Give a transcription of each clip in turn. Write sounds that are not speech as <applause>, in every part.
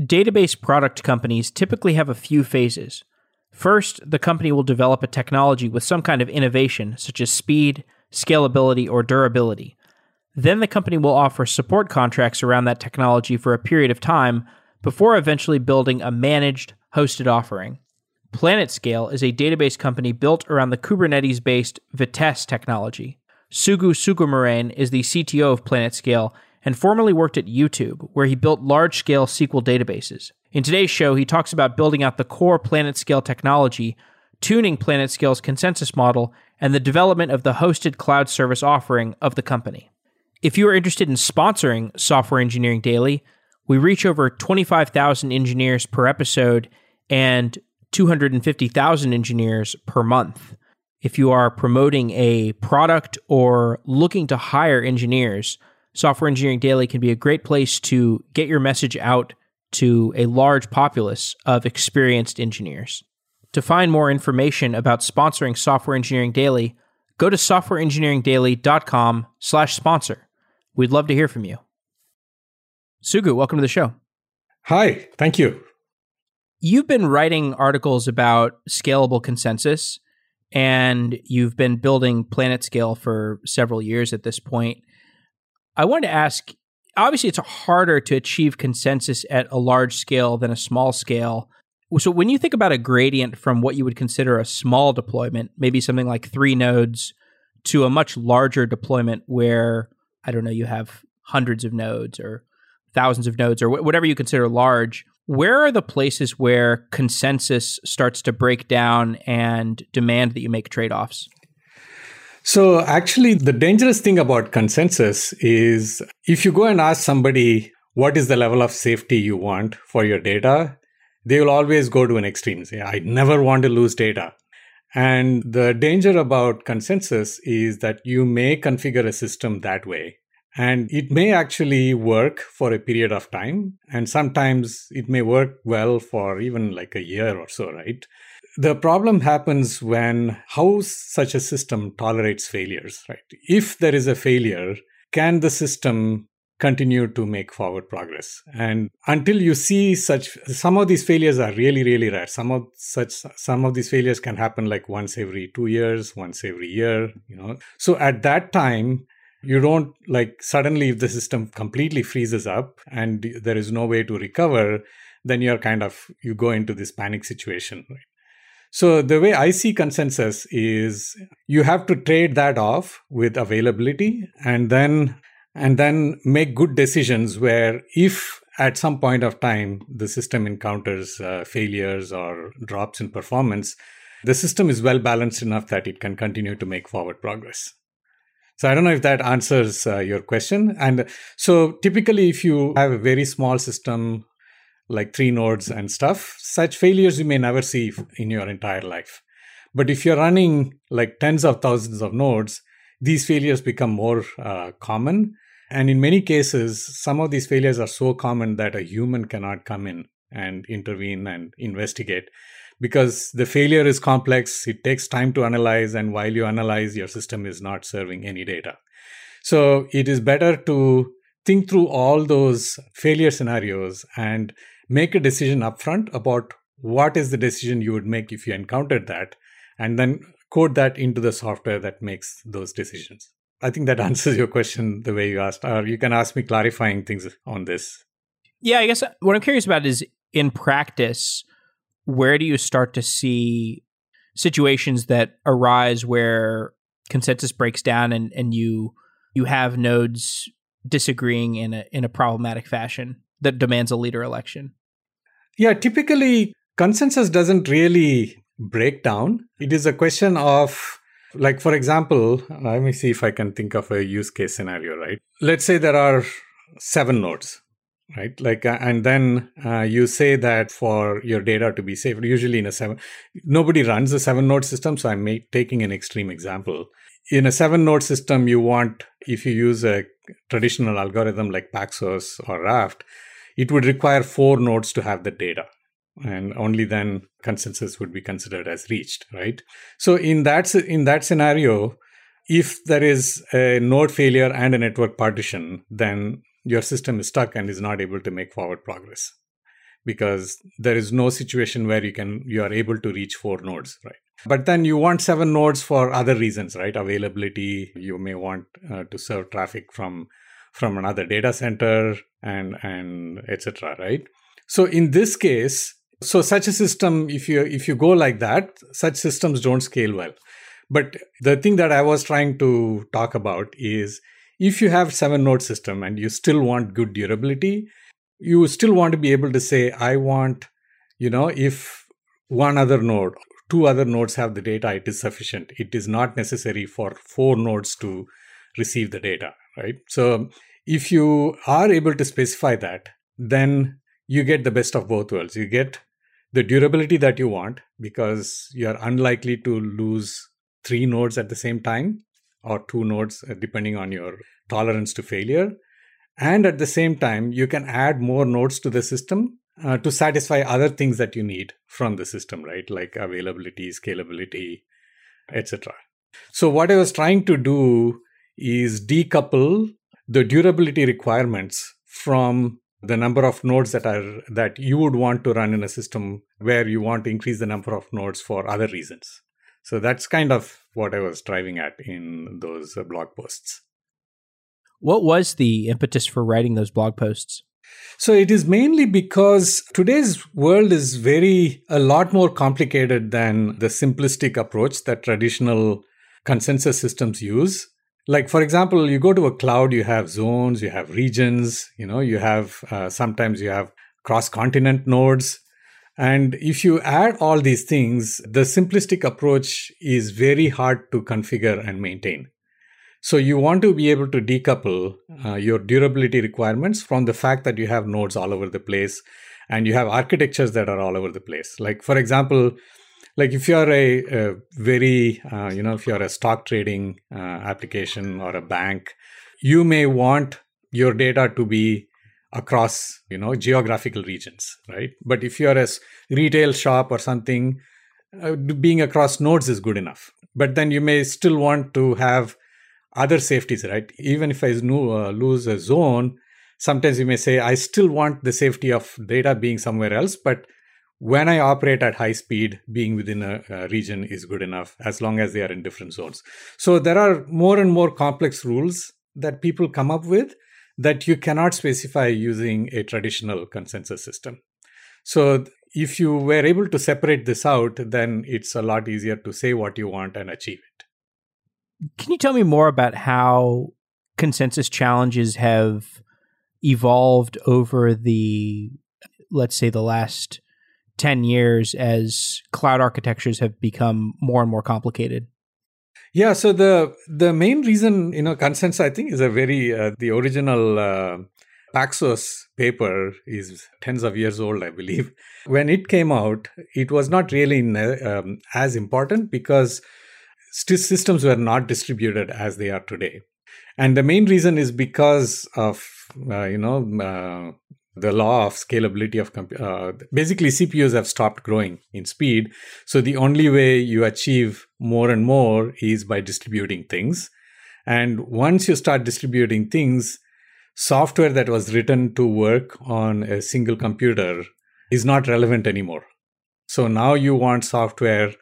Database product companies typically have a few phases. First, the company will develop a technology with some kind of innovation, such as speed, scalability, or durability. Then the company will offer support contracts around that technology for a period of time before eventually building a managed, hosted offering. PlanetScale is a database company built around the Kubernetes based Vitess technology. Sugu Sougoumarane is the CTO of PlanetScale and formerly worked at YouTube, where he built large scale SQL databases. In today's show, he talks about building out the core PlanetScale technology, tuning PlanetScale's consensus model, and the development of the hosted cloud service offering of the company. If you are interested in sponsoring Software Engineering Daily, we reach over 25,000 engineers per episode and 250,000 engineers per month. If you are promoting a product or looking to hire engineers, Software Engineering Daily can be a great place to get your message out to a large populace of experienced engineers. To find more information about sponsoring Software Engineering Daily, go to softwareengineeringdaily.com slash sponsor. We'd love to hear from you. Sugu, welcome to the show. Hi, thank you. You've been writing articles about scalable consensus, and you've been building PlanetScale for several years at this point. I wanted to ask obviously, it's harder to achieve consensus at a large scale than a small scale. So, when you think about a gradient from what you would consider a small deployment, maybe something like three nodes, to a much larger deployment where, I don't know, you have hundreds of nodes or thousands of nodes or whatever you consider large, where are the places where consensus starts to break down and demand that you make trade offs? So, actually, the dangerous thing about consensus is if you go and ask somebody what is the level of safety you want for your data, they will always go to an extreme. Say, I never want to lose data. And the danger about consensus is that you may configure a system that way. And it may actually work for a period of time. And sometimes it may work well for even like a year or so, right? The problem happens when how such a system tolerates failures, right? If there is a failure, can the system continue to make forward progress? And until you see such some of these failures are really really rare. Some of such some of these failures can happen like once every 2 years once every year you know? So at that time you don't like suddenly if the system completely freezes up and there is no way to recover then you're kind of you go into this panic situation right so the way I see consensus is you have to trade that off with availability and then and then make good decisions where if at some point of time the system encounters uh, failures or drops in performance the system is well balanced enough that it can continue to make forward progress. So i don't know if that answers uh, your question. And so typically if you have a very small system like three nodes and stuff, such failures you may never see in your entire life. But if you're running like tens of thousands of nodes, these failures become more uh, common. And in many cases, some of these failures are so common that a human cannot come in and intervene and investigate because the failure is complex. It takes time to analyze. And while you analyze, your system is not serving any data. So it is better to think through all those failure scenarios and make a decision upfront about what is the decision you would make if you encountered that, and then code that into the software that makes those decisions. I think that <laughs> answers your question the way you asked, or you can ask me clarifying things on this. Yeah, I guess what I'm curious about is in practice, where do you start to see situations that arise where consensus breaks down and, and you you have nodes disagreeing in a in a problematic fashion that demands a leader election? Yeah, typically consensus doesn't really break down. It is a question of like for example, let me see if I can think of a use case scenario, right? Let's say there are seven nodes right like uh, and then uh, you say that for your data to be safe usually in a seven nobody runs a seven node system so i'm taking an extreme example in a seven node system you want if you use a traditional algorithm like paxos or raft it would require four nodes to have the data and only then consensus would be considered as reached right? So in that in that scenario if there is a node failure and a network partition then your system is stuck and is not able to make forward progress because there is no situation where you can you are able to reach four nodes right? But then you want seven nodes for other reasons right? Availability you may want uh, to serve traffic from from another data center and and etc right? So in this case so such a system if you if you go like that such systems don't scale well. But the thing that i was trying to talk about is if you have seven node system and you still want good durability you still want to be able to say i want you know if one other node two other nodes have the data it is sufficient. It is not necessary for four nodes to receive the data right? So if you are able to specify that then you get the best of both worlds. You get the durability that you want because you're unlikely to lose three nodes at the same time or two nodes uh, depending on your tolerance to failure. And at the same time you can add more nodes to the system uh, to satisfy other things that you need from the system right? Like availability scalability etc so what i was trying to do is decouple the durability requirements from the number of nodes that are that you would want to run in a system where you want to increase the number of nodes for other reasons. So that's kind of what i was driving at in those blog posts. What was the impetus for writing those blog posts? So it is mainly because today's world is very a lot more complicated than the simplistic approach that traditional consensus systems use like for example you go to a cloud you have zones you have regions you know you have uh, sometimes you have cross continent nodes. And if you add all these things the simplistic approach is very hard to configure and maintain. So you want to be able to decouple uh, your durability requirements from the fact that you have nodes all over the place and you have architectures that are all over the place. Like for example like if you're a, a very uh, you know if you're a stock trading uh, application or a bank you may want your data to be across you know geographical regions right? But if you're a retail shop or something uh, being across nodes is good enough. But then you may still want to have other safeties right? Even if i uh, lose a zone sometimes you may say i still want the safety of data being somewhere else but when I operate at high speed, being within a, a, region is good enough as long as they are in different zones. So there are more and more complex rules that people come up with that you cannot specify using a traditional consensus system. So if you were able to separate this out, then it's a lot easier to say what you want and achieve it. Can you tell me more about how consensus challenges have evolved over the, let's say, the last 10 years as cloud architectures have become more and more complicated? Yeah, so the the main reason, you know, consensus I think is a very uh, the original uh, Paxos paper is tens of years old, I believe. <laughs> When it came out, it was not really um, as important because systems were not distributed as they are today. And the main reason is because of uh, you know uh, the law of scalability of comp- uh, basically cpus have stopped growing in speed. So the only way you achieve more and more is by distributing things. And once you start distributing things software that was written to work on a single computer is not relevant anymore. So now you want software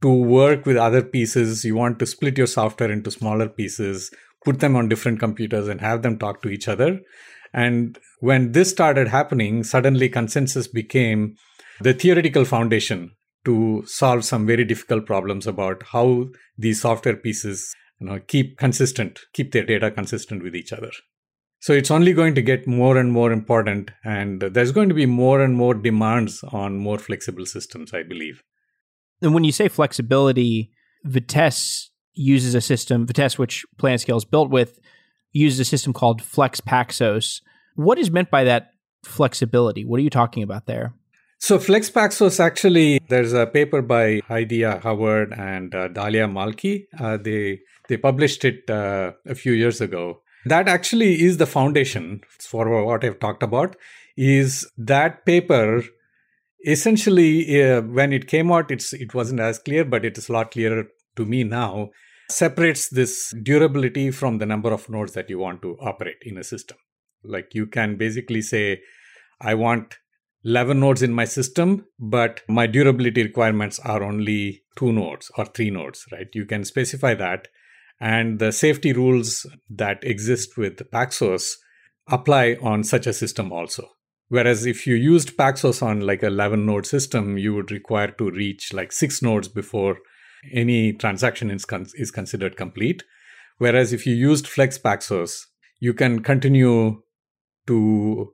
to work with other pieces. You want to split your software into smaller pieces put them on different computers and have them talk to each other and when this started happening, suddenly consensus became the theoretical foundation to solve some very difficult problems about how these software pieces you know, keep consistent, keep their data consistent with each other. So it's only going to get more and more important, and there's going to be more and more demands on more flexible systems, I believe. And when you say flexibility, Vitess uses a system, Vitess, which PlanetScale is built with, uses a system called Flex Paxos. What is meant by that flexibility? What are you talking about there? So Flex Paxos actually, there's a paper by Heidi Howard and uh, Dahlia Malkhi. Uh, they they published it uh, a few years ago. That actually is the foundation for what I've talked about. Is that paper essentially uh, when it came out, it's it wasn't as clear, but it is a lot clearer to me now separates this durability from the number of nodes that you want to operate in a system. Like you can basically say, I want 11 nodes in my system, but my durability requirements are only two nodes or three nodes, right? You can specify that. And the safety rules that exist with Paxos apply on such a system also. Whereas if you used Paxos on like a 11 node system, you would require to reach like six nodes before any transaction is, con- is considered complete. Whereas if you used Flex Paxos, you can continue to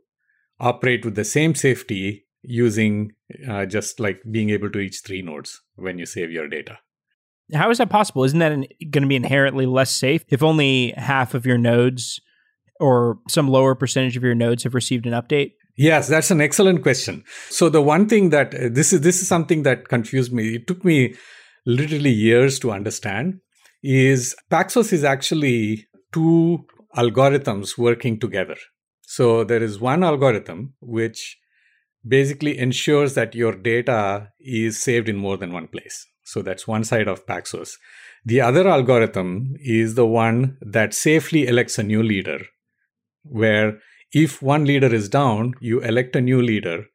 operate with the same safety using uh, just like being able to reach three nodes when you save your data. How is that possible? Isn't that going to be inherently less safe if only half of your nodes or some lower percentage of your nodes have received an update? Yes, that's an excellent question. So the one thing that uh, this is this is something that confused me. It took me literally years to understand is Paxos is actually two algorithms working together. So there is one algorithm which basically ensures that your data is saved in more than one place. So that's one side of Paxos. The other algorithm is the one that safely elects a new leader, where if one leader is down, you elect a new leader,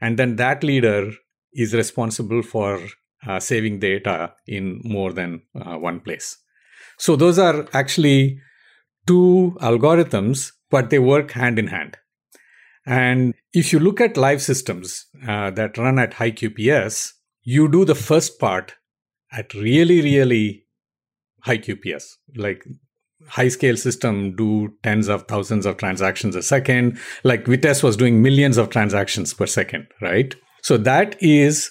and then that leader is responsible for uh, saving data in more than uh, one place. So those are actually two algorithms, but they work hand in hand. And if you look at live systems uh, that run at high QPS, you do the first part at really, really high QPS. Like high scale system do tens of thousands of transactions a second. Like Vitess was doing millions of transactions per second, right? So that is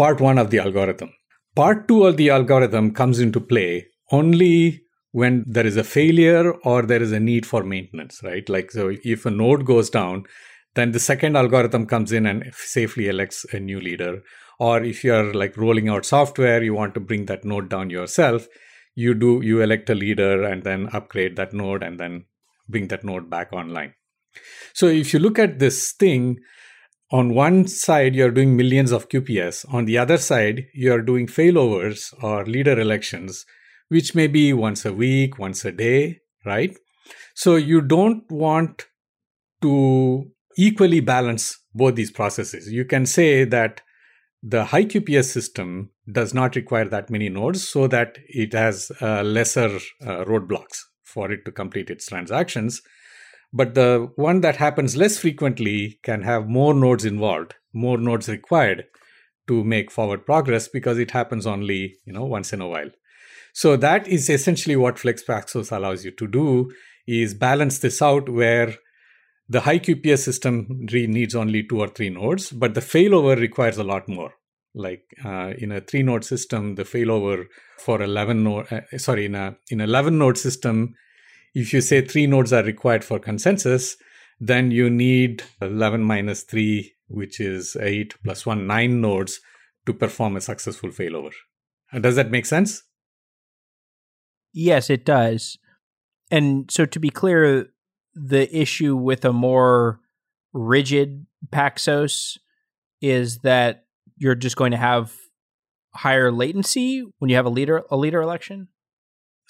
part one of the algorithm. Part two of the algorithm comes into play only when there is a failure or there is a need for maintenance, right? Like, so if a node goes down, then the second algorithm comes in and safely elects a new leader. Or if you're like rolling out software, you want to bring that node down yourself, you do, you elect a leader and then upgrade that node and then bring that node back online. So if you look at this thing, on one side you're doing millions of QPS, on the other side you're doing failovers or leader elections which may be once a week, once a day, right? So you don't want to equally balance both these processes. You can say that the high QPS system does not require that many nodes so that it has uh, lesser uh, roadblocks for it to complete its transactions. But the one that happens less frequently can have more nodes involved, more nodes required to make forward progress because it happens only, you know, once in a while. So that is essentially what FlexPaxos allows you to do is balance this out where the high QPS system needs only two or three nodes, but the failover requires a lot more. Like uh, in a three node system, the failover for 11 node, uh, sorry, in a in 11 node system, if you say three nodes are required for consensus, then you need 11 minus 3, which is 8 plus 1, 9 nodes to perform a successful failover. Uh, does that make sense? Yes, it does. And so to be clear, the issue with a more rigid Paxos is that you're just going to have higher latency when you have a leader a leader election.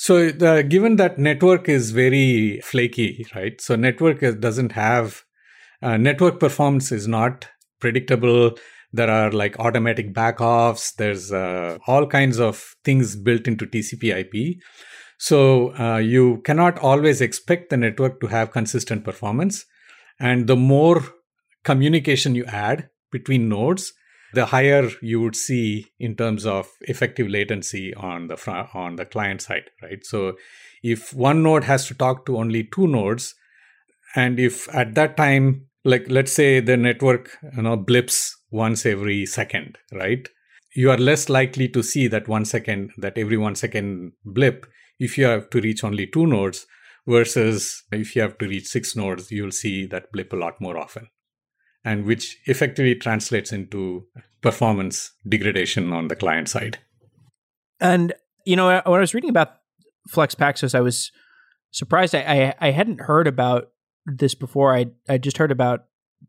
So, given that network is very flaky, right? So, network doesn't have uh, network performance is not predictable. There are like automatic backoffs. There's uh, all kinds of things built into TCP/IP. So uh, you cannot always expect the network to have consistent performance. And the more communication you add between nodes, the higher you would see in terms of effective latency on the front, on the client side, right? So if one node has to talk to only two nodes, and if at that time, like let's say the network you know blips once every second, right? You are less likely to see that one second, that every one second blip if you have to reach only two nodes versus if you have to reach six nodes, you'll see that blip a lot more often. And which effectively translates into performance degradation on the client side. And, you know, when I was reading about Flex Paxos, I was surprised. I, I, I hadn't heard about this before. I, I just heard about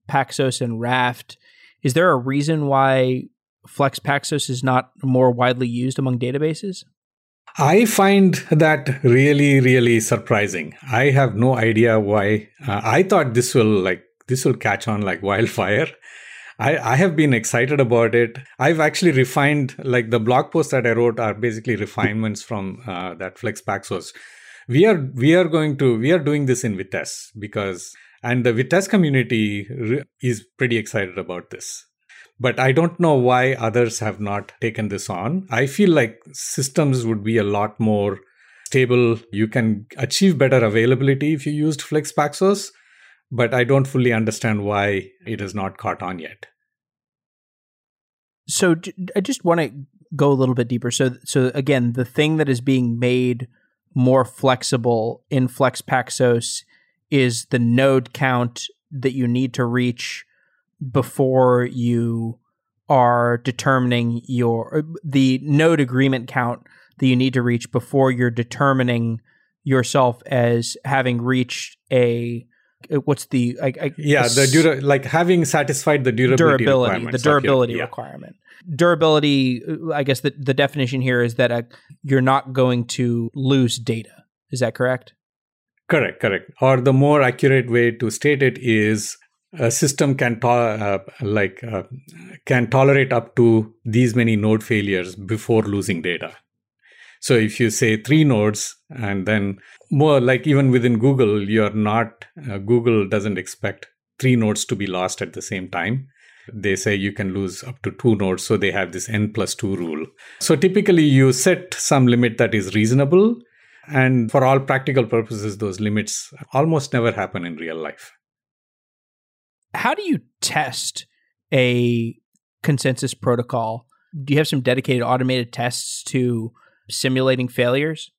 Paxos and Raft. Is there a reason why Flex Paxos is not more widely used among databases? I find that really, really surprising. I have no idea why. Uh, I thought this will like this will catch on like wildfire, I, I have been excited about it. I've actually refined, like the blog posts that I wrote are basically refinements from uh, that Flex Paxos. We are we are going to we are doing this in Vitess because and the Vitess community re- is pretty excited about this. But I don't know why others have not taken this on. I feel like systems would be a lot more stable. You can achieve better availability if you used Flex Paxos but I don't fully understand why it has not caught on yet. So I just want to go a little bit deeper. So so again, the thing that is being made more flexible in Flex Paxos is the node count that you need to reach before you are determining your the node agreement count that you need to reach before you're determining yourself as having reached a uh, what's the I, I, yeah the dura- like having satisfied the durability durability the durability yeah. requirement. Durability uh, i guess the, the definition here is that a, uh, you're not going to lose data. Is that correct? Correct correct. Or the more accurate way to state it is a system can to- uh, like uh, can tolerate up to these many node failures before losing data so if you say three nodes and then more like even within Google, you're not, uh, Google doesn't expect three nodes to be lost at the same time. They say you can lose up to two nodes. So they have this n plus two rule. So typically you set some limit that is reasonable. And for all practical purposes, those limits almost never happen in real life. How do you test a consensus protocol? Do you have some dedicated automated tests to simulating failures?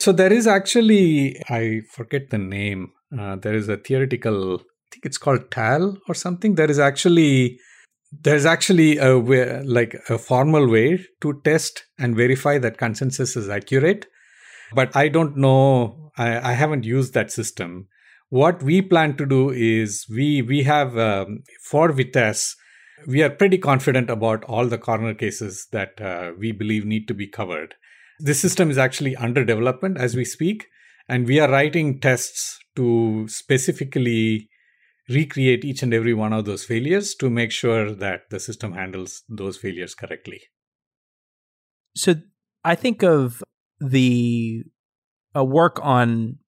So there is actually, I forget the name. Uh, there is a theoretical, I think it's called TAL or something. There is actually there's actually a way, like a formal way to test and verify that consensus is accurate but i don't know I, I, haven't used that system what we plan to do is we we have um, for vitess we are pretty confident about all the corner cases that uh, we believe need to be covered. This system is actually under development as we speak, and we are writing tests to specifically recreate each and every one of those failures to make sure that the system handles those failures correctly. So I think of the uh, work on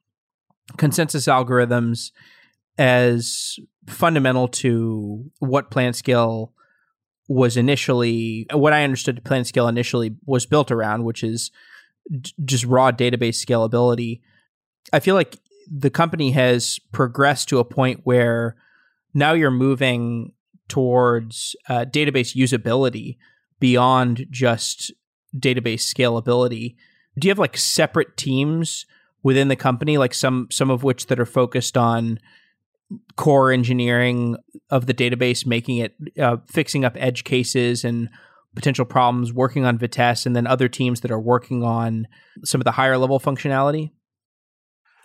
consensus algorithms as fundamental to what PlanetScale was initially what I understood PlanetScale initially was built around, which is just raw database scalability. I feel like the company has progressed to a point where now you're moving towards uh, database usability beyond just database scalability. Do you have like separate teams within the company, like some some of which that are focused on core engineering of the database, making it uh, fixing up edge cases and potential problems, working on Vitess, and then other teams that are working on some of the higher level functionality?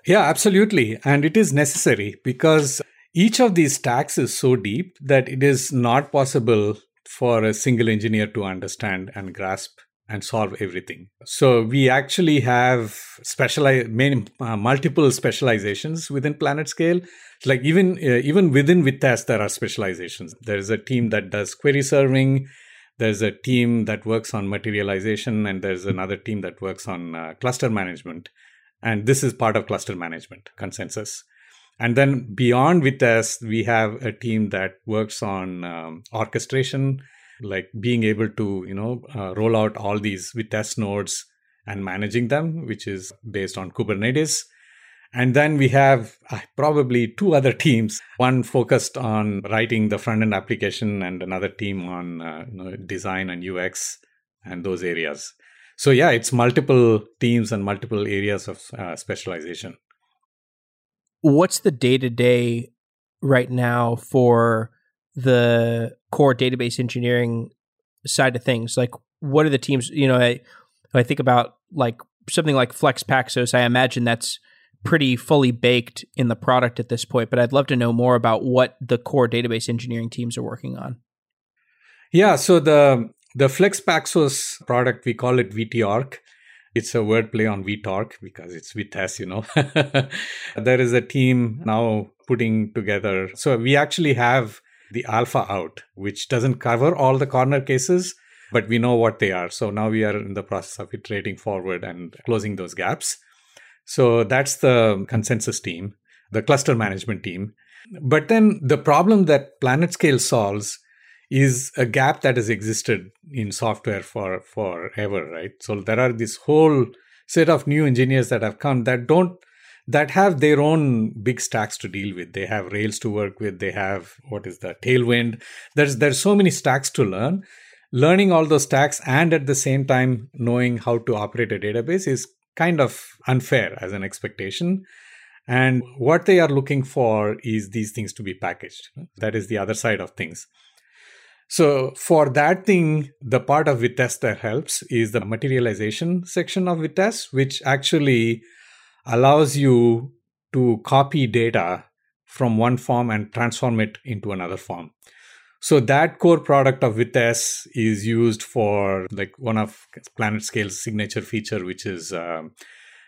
Yeah, absolutely. And it is necessary because each of these stacks is so deep that it is not possible for a single engineer to understand and grasp and solve everything. So we actually have specialized many uh, multiple specializations within PlanetScale. Like even uh, even within Vitess, there are specializations. There is a team that does query serving. There's a team that works on materialization, and there's another team that works on uh, cluster management. And this is part of cluster management consensus. And then beyond Vitess, we have a team that works on um, orchestration like being able to you know uh, roll out all these Vitess nodes and managing them which is based on kubernetes. And then we have uh, probably two other teams one focused on writing the front end application and another team on uh, you know, design and ux and those areas. So yeah it's multiple teams and multiple areas of uh, specialization. What's the day to day right now for the core database engineering side of things? Like what are the teams you know i i think about like something like flex paxos i imagine that's pretty fully baked in the product at this point but i'd love to know more about what the core database engineering teams are working on. Yeah so the the flex paxos product we call it VTOrc it's a wordplay on vtorq because it's vitess you know. <laughs> There is a team now putting together so we actually have the alpha out, which doesn't cover all the corner cases, but we know what they are. So now we are in the process of iterating forward and closing those gaps. So that's the consensus team, the cluster management team. But then the problem that PlanetScale solves is a gap that has existed in software for forever, right? So there are this whole set of new engineers that have come that don't that have their own big stacks to deal with. They have Rails to work with. They have what is the Tailwind. There's there's so many stacks to learn. Learning all those stacks and at the same time knowing how to operate a database is kind of unfair as an expectation. And what they are looking for is these things to be packaged. That is the other side of things. So for that thing, the part of Vitess that helps is the materialization section of Vitess, which actually allows you to copy data from one form and transform it into another form. So that core product of Vitess is used for like one of PlanetScale's signature feature, which is uh,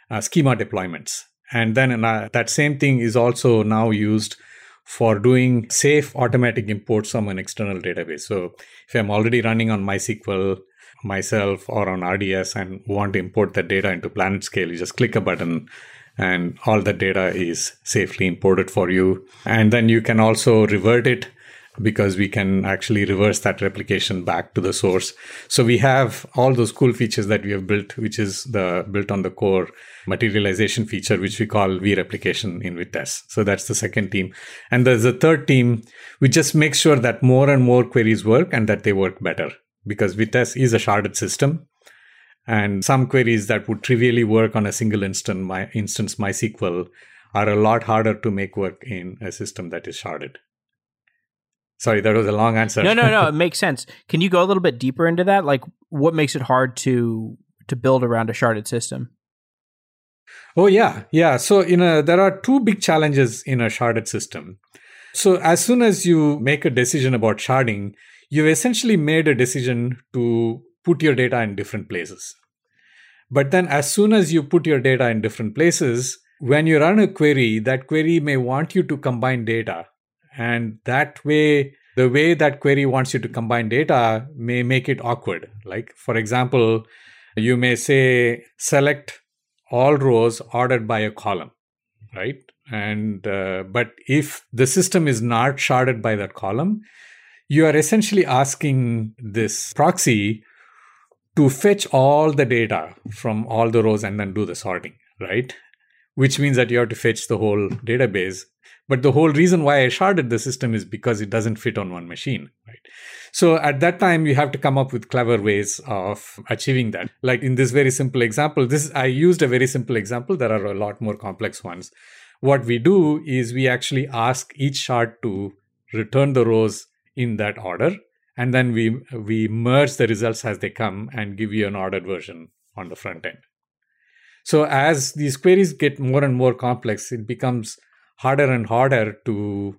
uh, schema deployments. And then uh, that same thing is also now used for doing safe automatic imports from an external database. So if I'm already running on MySQL myself or on RDS and want to import that data into PlanetScale, you just click a button and all the data is safely imported for you. And then you can also revert it because we can actually reverse that replication back to the source. So we have all those cool features that we have built, which is the built on the core materialization feature, which we call vReplication in Vitess. So that's the second team. And there's a third team, which just makes sure that more and more queries work and that they work better because Vitess is a sharded system. And some queries that would trivially work on a single instance, my instance MySQL are a lot harder to make work in a system that is sharded. Sorry, that was a long answer. no, no, no. <laughs> It makes sense. Can you go a little bit deeper into that? Like, what makes it hard to to build around a sharded system? Oh yeah, yeah. So in a, there are two big challenges in a sharded system. So as soon as you make a decision about sharding, you've essentially made a decision to put your data in different places. But then as soon as you put your data in different places, when you run a query, that query may want you to combine data and that way, the way that query wants you to combine data may make it awkward. Like, for example, you may say select all rows ordered by a column, right? And uh, but if the system is not sharded by that column, you are essentially asking this proxy to fetch all the data from all the rows and then do the sorting, right? Which means that you have to fetch the whole database but the whole reason why I sharded the system is because it doesn't fit on one machine, right? So at that time, you have to come up with clever ways of achieving that. Like in this very simple example, this I used a very simple example. There are a lot more complex ones. What we do is we actually ask each shard to return the rows in that order, and then we we merge the results as they come and give you an ordered version on the front end. So as these queries get more and more complex, it becomes harder and harder to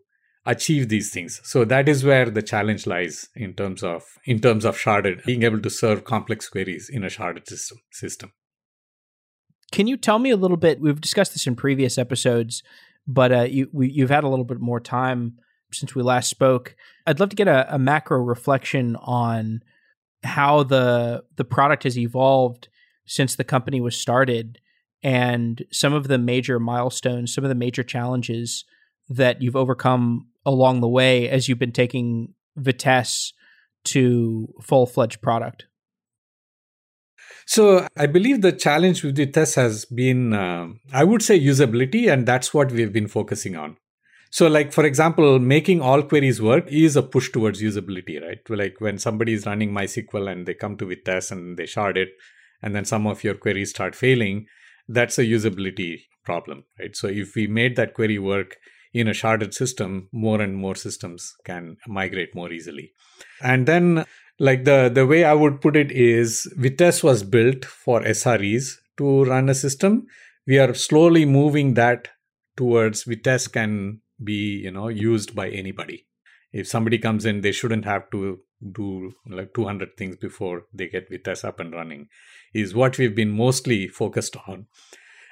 achieve these things so that is where the challenge lies in terms of in terms of sharded being able to serve complex queries in a sharded system system can you tell me a little bit we've discussed this in previous episodes but uh, you, we, you've had a little bit more time since we last spoke i'd love to get a, a macro reflection on how the the product has evolved since the company was started and some of the major milestones, some of the major challenges that you've overcome along the way as you've been taking Vitess to full fledged product? So I believe the challenge with Vitess has been, uh, I would say, usability, and that's what we've been focusing on. So, like for example, making all queries work is a push towards usability, right? Like when somebody is running MySQL and they come to Vitess and they shard it, and then some of your queries start failing, that's a usability problem, right? So if we made that query work in a sharded system, more and more systems can migrate more easily. And then like the the way I would put it is Vitess was built for SREs to run a system. We are slowly moving that towards Vitess can be, you know, used by anybody. If somebody comes in, they shouldn't have to do like 200 things before they get Vitess up and running is what we've been mostly focused on.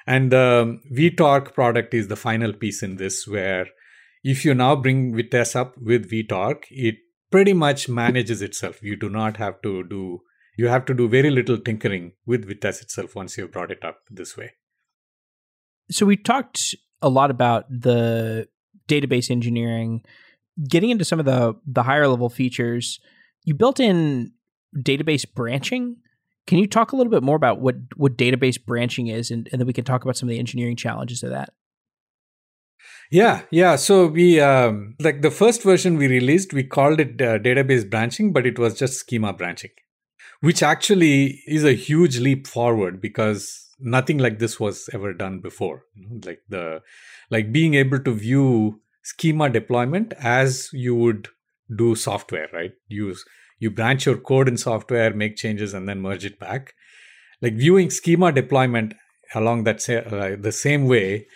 And the um, VTOrc product is the final piece in this, where if you now bring Vitess up with VTOrc, it pretty much manages itself. You do not have to do you have to do very little tinkering with Vitess itself once you've brought it up this way. So we talked a lot about the database engineering, getting into some of the the higher level features. You built in database branching. Can you talk a little bit more about what what database branching is, and, and then we can talk about some of the engineering challenges of that? Yeah, yeah. So we um, like the first version we released, we called it uh, database branching, but it was just schema branching, which actually is a huge leap forward because nothing like this was ever done before. Like the like being able to view schema deployment as you would do software, right? Use you branch your code in software, make changes, and then merge it back. Like viewing schema deployment along that sa- uh, the same way.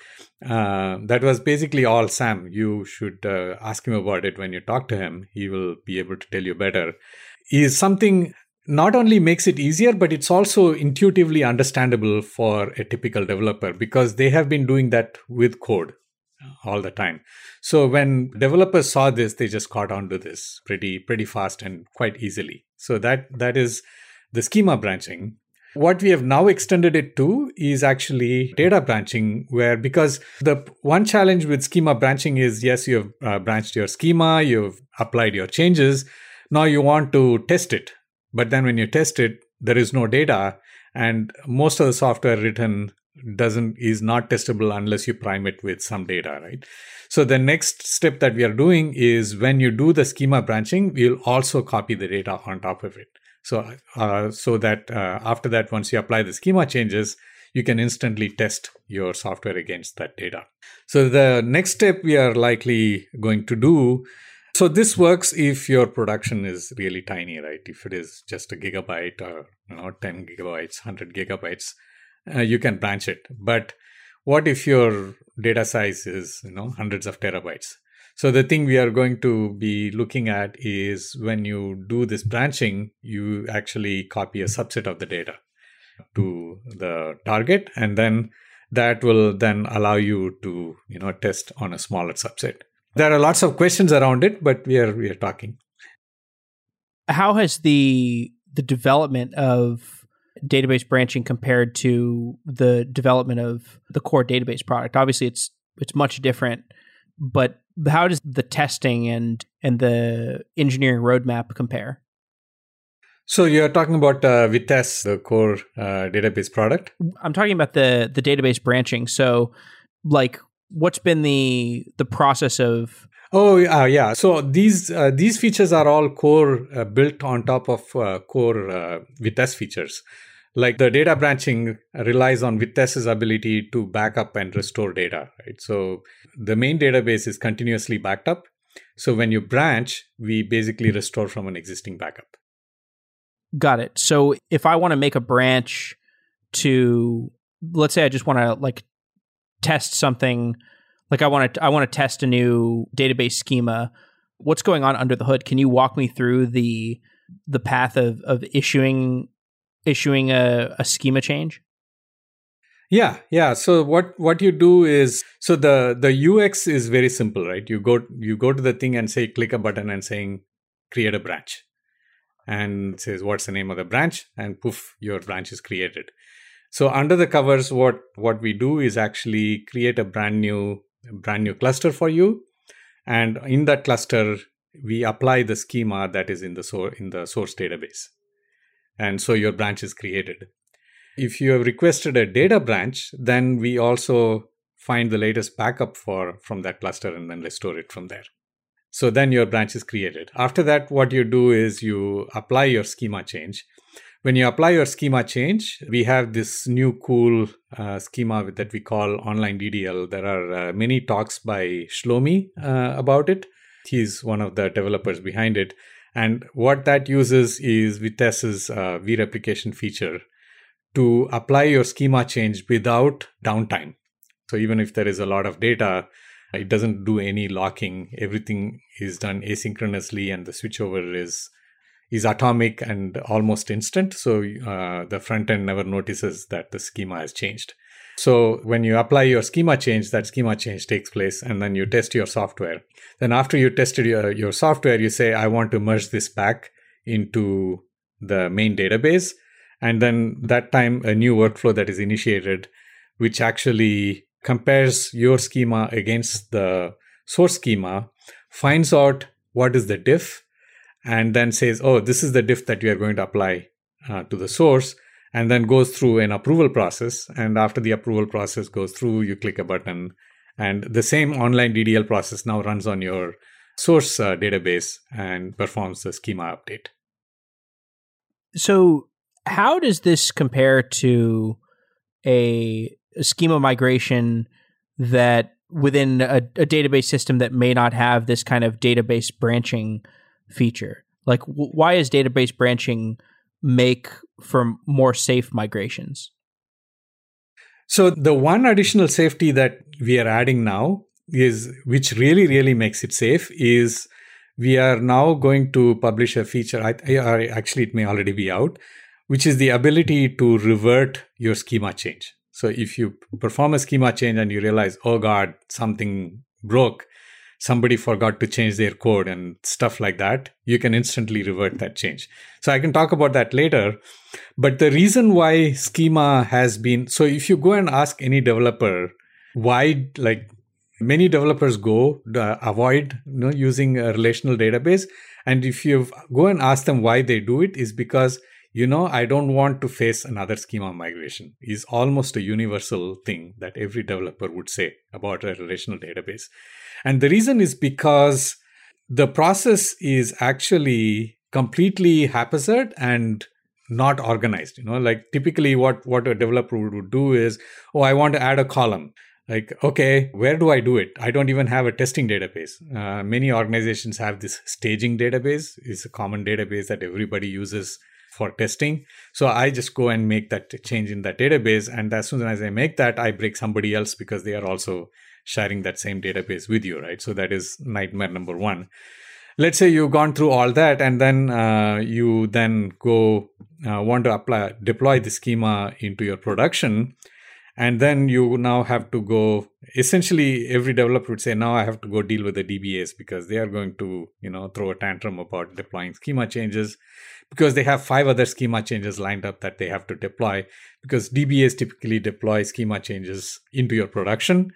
Uh, that was basically all Sam. You should uh, ask him about it when you talk to him. He will be able to tell you better. Is something not only makes it easier, but it's also intuitively understandable for a typical developer because they have been doing that with code all the time. So when developers saw this, they just caught on to this pretty pretty fast and quite easily. So that that is the schema branching. What we have now extended it to is actually data branching, where because the one challenge with schema branching is yes, you have uh, branched your schema, you've applied your changes. Now you want to test it but then when you test it, there is no data, and most of the software written doesn't is not testable unless you prime it with some data, right? So the next step that we are doing is when you do the schema branching, we'll also copy the data on top of it. So uh, so that uh, after that, once you apply the schema changes, you can instantly test your software against that data. So the next step we are likely going to do so this works if your production is really tiny, right? If it is just a gigabyte or you know 10 gigabytes, 100 gigabytes, uh, you can branch it. But what if your data size is you know hundreds of terabytes? So the thing we are going to be looking at is when you do this branching, you actually copy a subset of the data to the target, and then that will then allow you to you know test on a smaller subset. There are lots of questions around it, but we are we are talking. How has the the development of database branching compared to the development of the core database product? Obviously, it's it's much different, but how does the testing and and the engineering roadmap compare? So you're talking about uh, Vitess, the core uh, database product. I'm talking about the the database branching. So, like, what's been the the process of Oh uh, yeah, so these uh, these features are all core uh, built on top of uh, core uh, Vitess features. Like the data branching relies on Vitess's ability to back up and restore data, right? So the main database is continuously backed up. So when you branch, we basically restore from an existing backup. Got it. So if I want to make a branch to let's say I just want to like test something like I want to I want to test a new database schema. What's going on under the hood? Can you walk me through the the path of of issuing issuing a, a schema change? Yeah yeah. So what what you do is so the the ux is very simple right? You go you go to the thing and say click a button and saying create a branch and says what's the name of the branch? and poof your branch is created so under the covers, what what we do is actually create a brand new brand new cluster for you, and in that cluster we apply the schema that is in the source in the source database, and so your branch is created. If you have requested a data branch, then we also find the latest backup for from that cluster and then restore it from there. So then your branch is created. After that, what you do is you apply your schema change when you apply your schema change, we have this new cool uh, schema that we call online DDL. There are uh, many talks by Shlomi uh, about it. He's one of the developers behind it. And what that uses is Vitess's uh, vReplication feature to apply your schema change without downtime. So even if there is a lot of data, it doesn't do any locking. Everything is done asynchronously, and the switchover is is atomic and almost instant. So uh, the front end never notices that the schema has changed. So when you apply your schema change, that schema change takes place and then you test your software. Then after you tested your, your software, you say, I want to merge this back into the main database. And then that time a new workflow that is initiated, which actually compares your schema against the source schema, finds out what is the diff, and then says, oh, this is the diff that you are going to apply uh, to the source and then goes through an approval process. And after the approval process goes through, you click a button, and the same online DDL process now runs on your source uh, database and performs the schema update. So, how does this compare to a, a schema migration that within a, a, database system that may not have this kind of database branching feature? Like, w- why is database branching make for more safe migrations? So the one additional safety that we are adding now is which really really makes it safe is we are now going to publish a feature I, I, actually it may already be out which is the ability to revert your schema change so if you perform a schema change and you realize oh god something broke somebody forgot to change their code and stuff like that, you can instantly revert that change. So I can talk about that later. But the reason why schema has been so if you go and ask any developer why, like many developers go uh, avoid you know, using a relational database. And if you go and ask them why they do it, is because you know i don't want to face another schema migration is almost a universal thing that every developer would say about a relational database and the reason is because the process is actually completely haphazard and not organized. You know, like typically what, what a developer would do is, oh, I want to add a column. Like, okay, where do I do it? I don't even have a testing database. Uh, many organizations have this staging database. It's a common database that everybody uses for testing. So I just go and make that change in that database. And as soon as I make that, I break somebody else because they are also sharing that same database with you, right? So that is nightmare number one. Let's say you've gone through all that, and then uh, you then go uh, want to apply deploy the schema into your production, and then you now have to go. Essentially, every developer would say, "Now I have to go deal with the DBAs because they are going to, you know, throw a tantrum about deploying schema changes." because they have five other schema changes lined up that they have to deploy because DBAs typically deploy schema changes into your production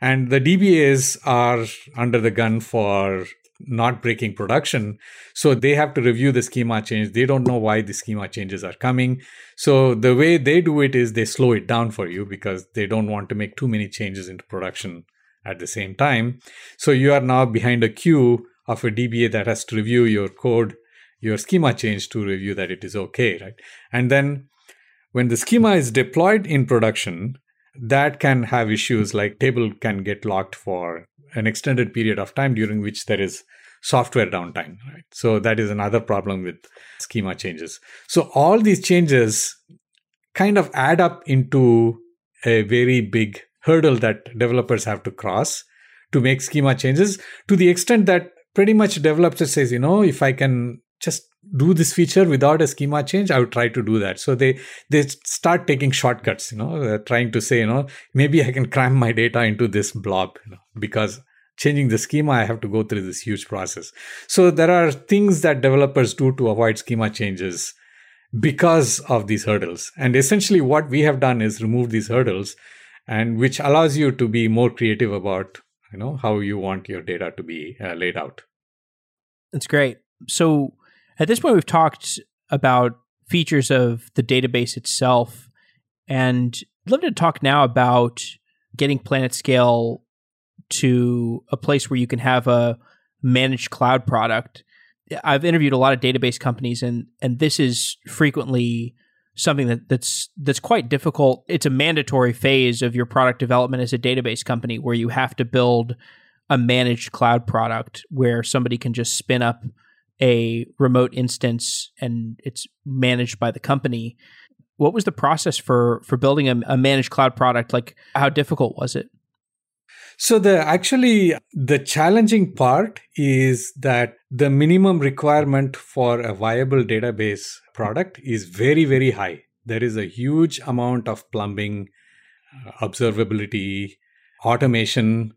and the DBAs are under the gun for not breaking production. So they have to review the schema change. They don't know why the schema changes are coming. So the way they do it is they slow it down for you because they don't want to make too many changes into production at the same time. So you are now behind a queue of a DBA that has to review your code, your schema change to review that it is okay, right? And then when the schema is deployed in production, that can have issues like table can get locked for an extended period of time during which there is software downtime right? So that is another problem with schema changes. So all these changes kind of add up into a very big hurdle that developers have to cross to make schema changes to the extent that pretty much developers says you know if i can just do this feature without a schema change i would try to do that. So they they start taking shortcuts you know trying to say you know maybe i can cram my data into this blob you know, because changing the schema i have to go through this huge process. So there are things that developers do to avoid schema changes because of these hurdles. And essentially what we have done is remove these hurdles and which allows you to be more creative about you know how you want your data to be uh, laid out. That's great. So at this point, we've talked about features of the database itself, and I'd love to talk now about getting PlanetScale to a place where you can have a managed cloud product. I've interviewed a lot of database companies, and and this is frequently something that, that's that's quite difficult. It's a mandatory phase of your product development as a database company where you have to build a managed cloud product where somebody can just spin up a remote instance and it's managed by the company. What was the process for for building a, a managed cloud product? Like, how difficult was it? So the actually the challenging part is that the minimum requirement for a viable database product is very very high. There is a huge amount of plumbing observability, automation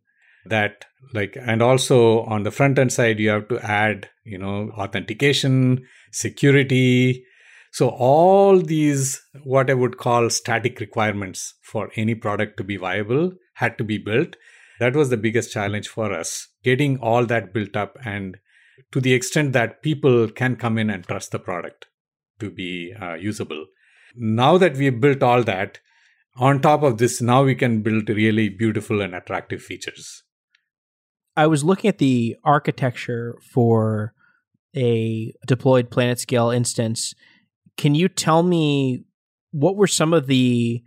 that like and also on the front end side you have to add you know authentication security. So all these what i would call static requirements for any product to be viable had to be built. That was the biggest challenge for us getting all that built up and to the extent that people can come in and trust the product to be uh, usable. Now that we've built all that on top of this now we can build really beautiful and attractive features I was looking at the architecture for a deployed PlanetScale instance. Can you tell me what were some of the,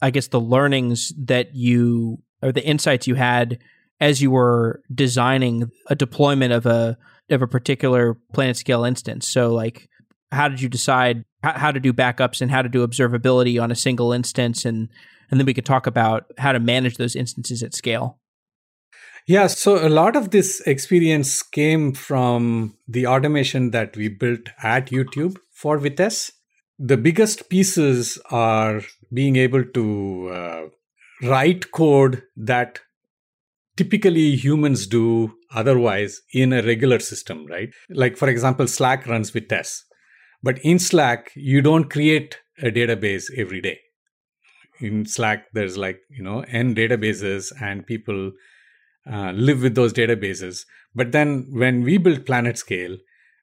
I guess, the learnings that you or the insights you had as you were designing a deployment of a of a particular PlanetScale instance? So, like, how did you decide how to do backups and how to do observability on a single instance, and and then we could talk about how to manage those instances at scale. Yeah, so a lot of this experience came from the automation that we built at YouTube for Vitess. The biggest pieces are being able to uh, write code that typically humans do otherwise in a regular system, right? Like, for example, Slack runs Vitess. But in Slack, you don't create a database every day. In Slack, there's like, you know, N databases and people uh, live with those databases. But then when we built PlanetScale,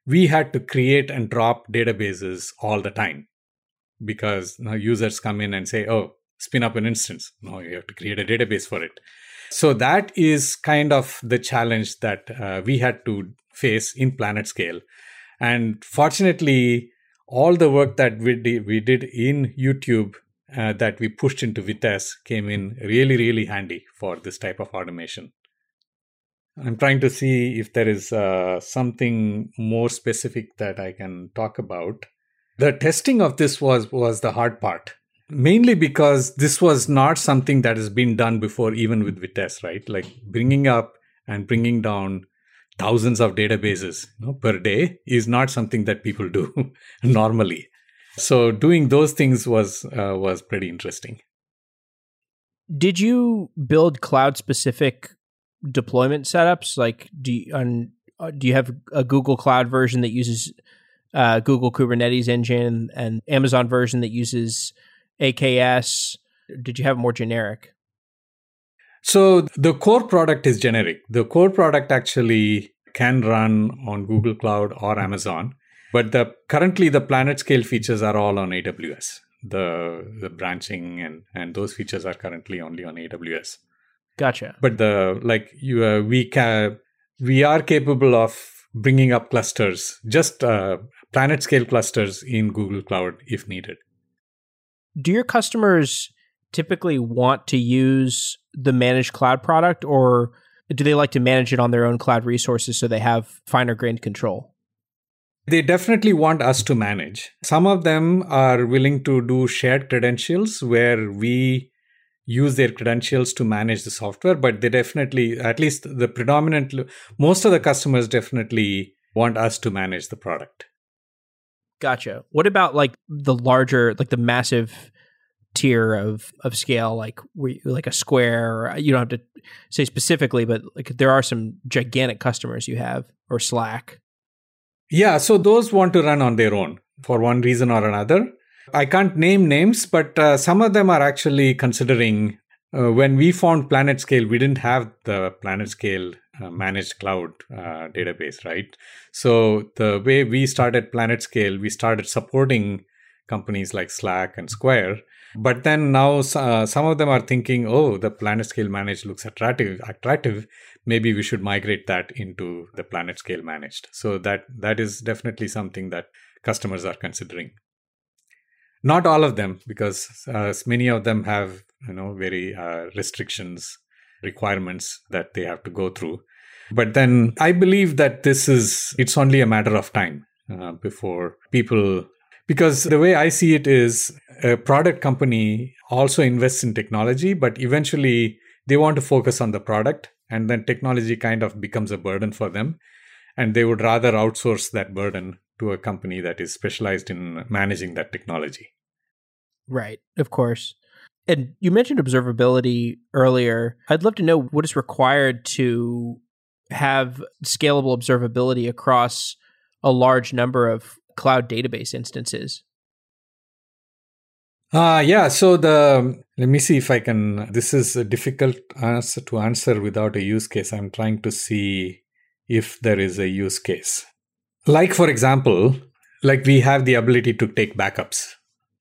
we had to create and drop databases all the time because know, users come in and say, oh, spin up an instance. No, you have to create a database for it. So that is kind of the challenge that uh, we had to face in PlanetScale. And fortunately, all the work that we did, we did in YouTube uh, that we pushed into Vitess came in really, really handy for this type of automation. I'm trying to see if there is uh, something more specific that I can talk about. The testing of this was was the hard part, mainly because this was not something that has been done before, even with Vitess, right? Like bringing up and bringing down thousands of databases you know, per day is not something that people do <laughs> normally. So doing those things was uh, was pretty interesting. Did you build cloud specific deployment setups? Like, do you, on, uh, do you have a Google Cloud version that uses uh, Google Kubernetes engine and Amazon version that uses AKS? Did you have more generic? So the core product is generic. The core product actually can run on Google Cloud or Amazon, but the currently the PlanetScale features are all on AWS. The the branching and and those features are currently only on AWS. Gotcha. But the like you uh, we can we are capable of bringing up clusters, just uh, PlanetScale clusters in Google Cloud if needed. Do your customers typically want to use the managed cloud product or do they like to manage it on their own cloud resources so they have finer grained control? They definitely want us to manage. Some of them are willing to do shared credentials where we use their credentials to manage the software but they definitely at least the predominant most of the customers definitely want us to manage the product. Gotcha. What about like the larger like the massive tier of of scale like like a square you don't have to say specifically but like there are some gigantic customers you have or slack? Yeah so those want to run on their own for one reason or another I can't name names, but uh, some of them are actually considering. Uh, when we found PlanetScale, we didn't have the PlanetScale uh, managed cloud uh, database, right? So the way we started PlanetScale, we started supporting companies like Slack and Square. But then now uh, some of them are thinking, oh, the PlanetScale managed looks attractive. Attractive. Maybe we should migrate that into the PlanetScale managed. So that that is definitely something that customers are considering not all of them because uh, many of them have you know very uh, restrictions requirements that they have to go through. But then i believe that this is it's only a matter of time uh, before people because the way i see it is a product company also invests in technology but eventually they want to focus on the product and then technology kind of becomes a burden for them and they would rather outsource that burden to a company that is specialized in managing that technology. Right, of course. And you mentioned observability earlier. I'd love to know what is required to have scalable observability across a large number of cloud database instances. Uh, yeah. So the let me see if I can. This is a difficult answer to answer without a use case. I'm trying to see if there is a use case. Like for example, like we have the ability to take backups,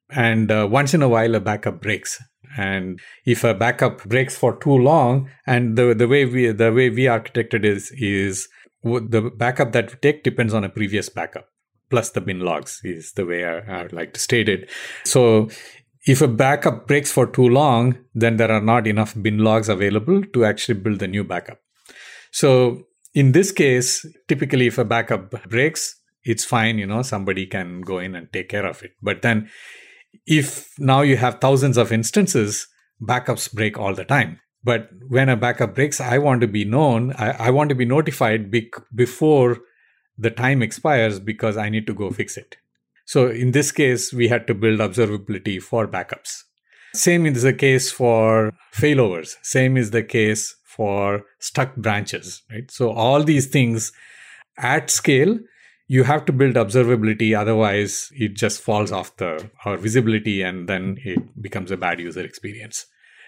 and uh, once in a while a backup breaks. And if a backup breaks for too long, and the the way we the way we architected is is the backup that we take depends on a previous backup plus the bin logs is the way I, I like to state it. So if a backup breaks for too long, then there are not enough bin logs available to actually build the new backup. So in this case, typically if a backup breaks, it's fine, you know, somebody can go in and take care of it. But then if now you have thousands of instances, backups break all the time. But when a backup breaks, I want to be known, I, I want to be notified before the time expires because I need to go fix it. So in this case, we had to build observability for backups. Same is the case for failovers. Same is the case for stuck branches, right? So all these things at scale, you have to build observability. Otherwise, it just falls off the our visibility and then it becomes a bad user experience.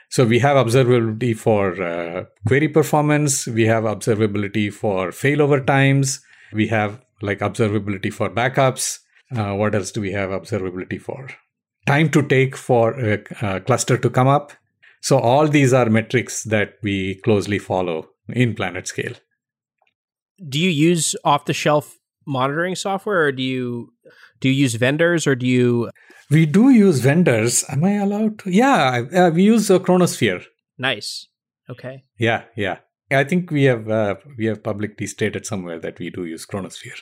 So we have observability for uh, query performance. We have observability for failover times. We have like observability for backups. Uh, what else do we have observability for? Time to take for a, a cluster to come up. So all these are metrics that we closely follow in PlanetScale. Do you use off-the-shelf monitoring software, or do you do you use vendors, or do you? We do use vendors. Am I allowed to? Yeah, uh, we use uh, Chronosphere. Nice. Okay. Yeah, yeah. I think we have uh, we have publicly stated somewhere that we do use Chronosphere.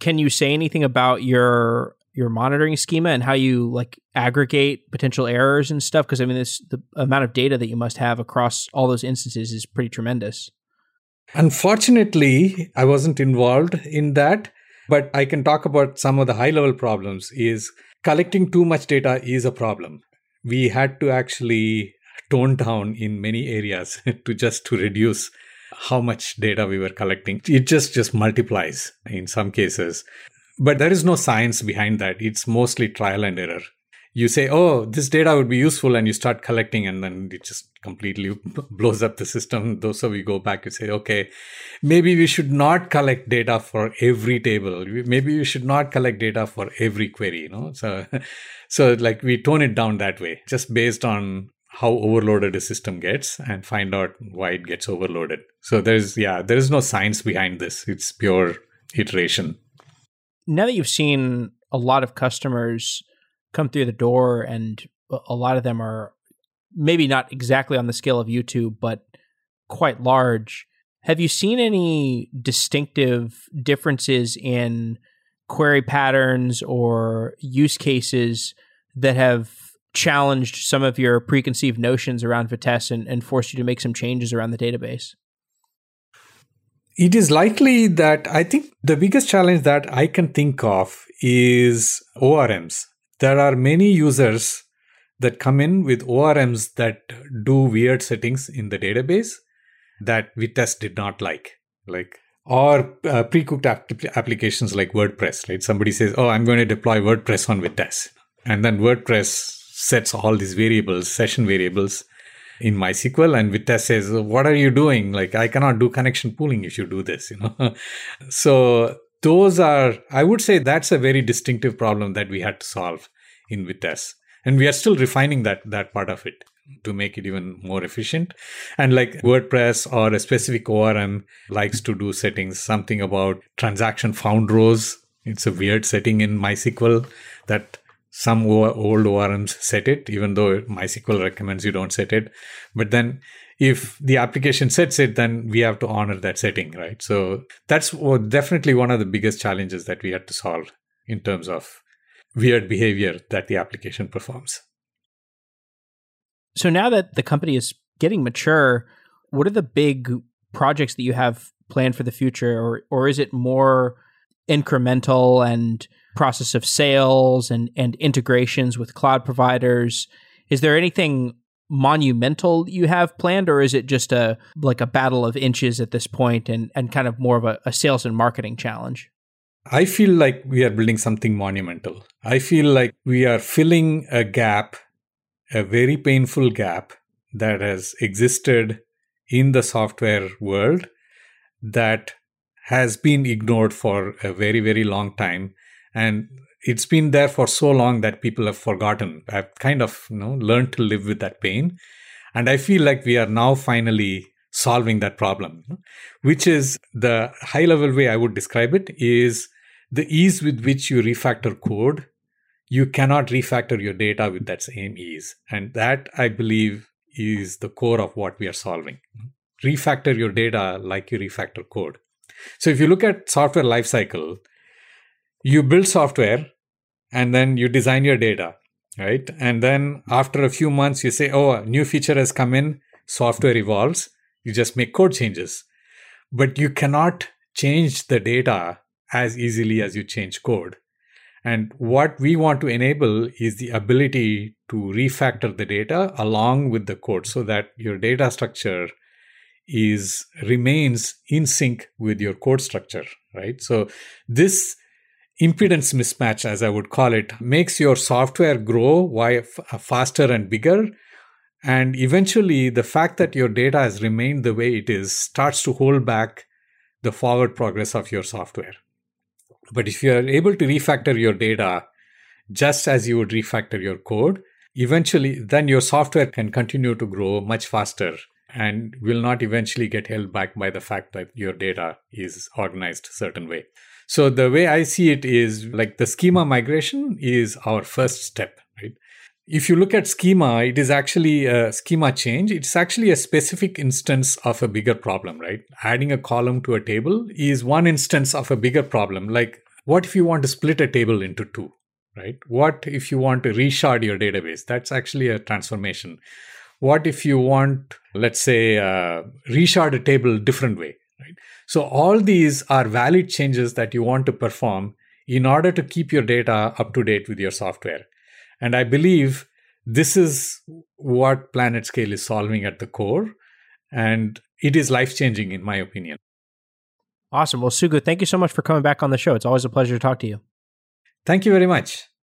Can you say anything about your your monitoring schema and how you like aggregate potential errors and stuff? Because I mean, this the amount of data that you must have across all those instances is pretty tremendous. Unfortunately, I wasn't involved in that, but I can talk about some of the high level problems. Is collecting too much data is a problem. We had to actually tone down in many areas <laughs> to just to reduce how much data we were collecting it just just multiplies in some cases but there is no science behind that it's mostly trial and error you say oh this data would be useful and you start collecting and then it just completely <laughs> blows up the system so we go back and say okay maybe we should not collect data for every table maybe we should not collect data for every query you know so <laughs> so like we tone it down that way just based on how overloaded a system gets and find out why it gets overloaded. So there's yeah, there is no science behind this. It's pure iteration. Now that you've seen a lot of customers come through the door and a lot of them are maybe not exactly on the scale of YouTube but quite large, have you seen any distinctive differences in query patterns or use cases that have challenged some of your preconceived notions around Vitess and, and forced you to make some changes around the database? It is likely that I think the biggest challenge that I can think of is ORMs. There are many users that come in with ORMs that do weird settings in the database that Vitess did not like. Like or uh, pre-cooked ap- applications like WordPress, right? Somebody says, "Oh, I'm going to deploy WordPress on Vitess," and then WordPress sets all these variables, session variables in MySQL. And Vitess says, what are you doing? Like, I cannot do connection pooling if you do this, you know? <laughs> so those are, I would say that's a very distinctive problem that we had to solve in Vitess. And we are still refining that, that part of it to make it even more efficient. And like WordPress or a specific ORM likes to do settings, something about transaction found rows. It's a weird setting in MySQL that some old ORMs set it, even though MySQL recommends you don't set it. But then if the application sets it, then we have to honor that setting, right? So that's definitely one of the biggest challenges that we had to solve in terms of weird behavior that the application performs. So now that the company is getting mature, what are the big projects that you have planned for the future, or or is it more incremental and process of sales and, and integrations with cloud providers Is there anything monumental you have planned, or is it just a like a battle of inches at this point and, and kind of more of a, a sales and marketing challenge? I feel like we are building something monumental. I feel like we are filling a gap, a very painful gap that has existed in the software world that has been ignored for a very, very long time. And it's been there for so long that people have forgotten. I've kind of you know learned to live with that pain. And I feel like we are now finally solving that problem, which is the high level way I would describe it is the ease with which you refactor code. You cannot refactor your data with that same ease. And that I believe is the core of what we are solving. Refactor your data like you refactor code. So if you look at software lifecycle, you build software and then you design your data, right? And then after a few months, you say, oh, a new feature has come in, software evolves, you just make code changes. But you cannot change the data as easily as you change code. And what we want to enable is the ability to refactor the data along with the code so that your data structure is remains in sync with your code structure, right? So this impedance mismatch, as I would call it, makes your software grow faster and bigger. And eventually, the fact that your data has remained the way it is starts to hold back the forward progress of your software. But if you are able to refactor your data just as you would refactor your code, eventually, then your software can continue to grow much faster and will not eventually get held back by the fact that your data is organized a certain way. So the way I see it is like the schema migration is our first step, right? If you look at schema, it is actually a schema change. It's actually a specific instance of a bigger problem, right? Adding a column to a table is one instance of a bigger problem. Like, what if you want to split a table into two, right? What if you want to reshard your database? That's actually a transformation. What if you want, let's say, uh, reshard a table different way, right? So all these are valid changes that you want to perform in order to keep your data up to date with your software. And I believe this is what PlanetScale is solving at the core. And it is life changing, in my opinion. Awesome. Well, Sugu, thank you so much for coming back on the show. It's always a pleasure to talk to you. Thank you very much.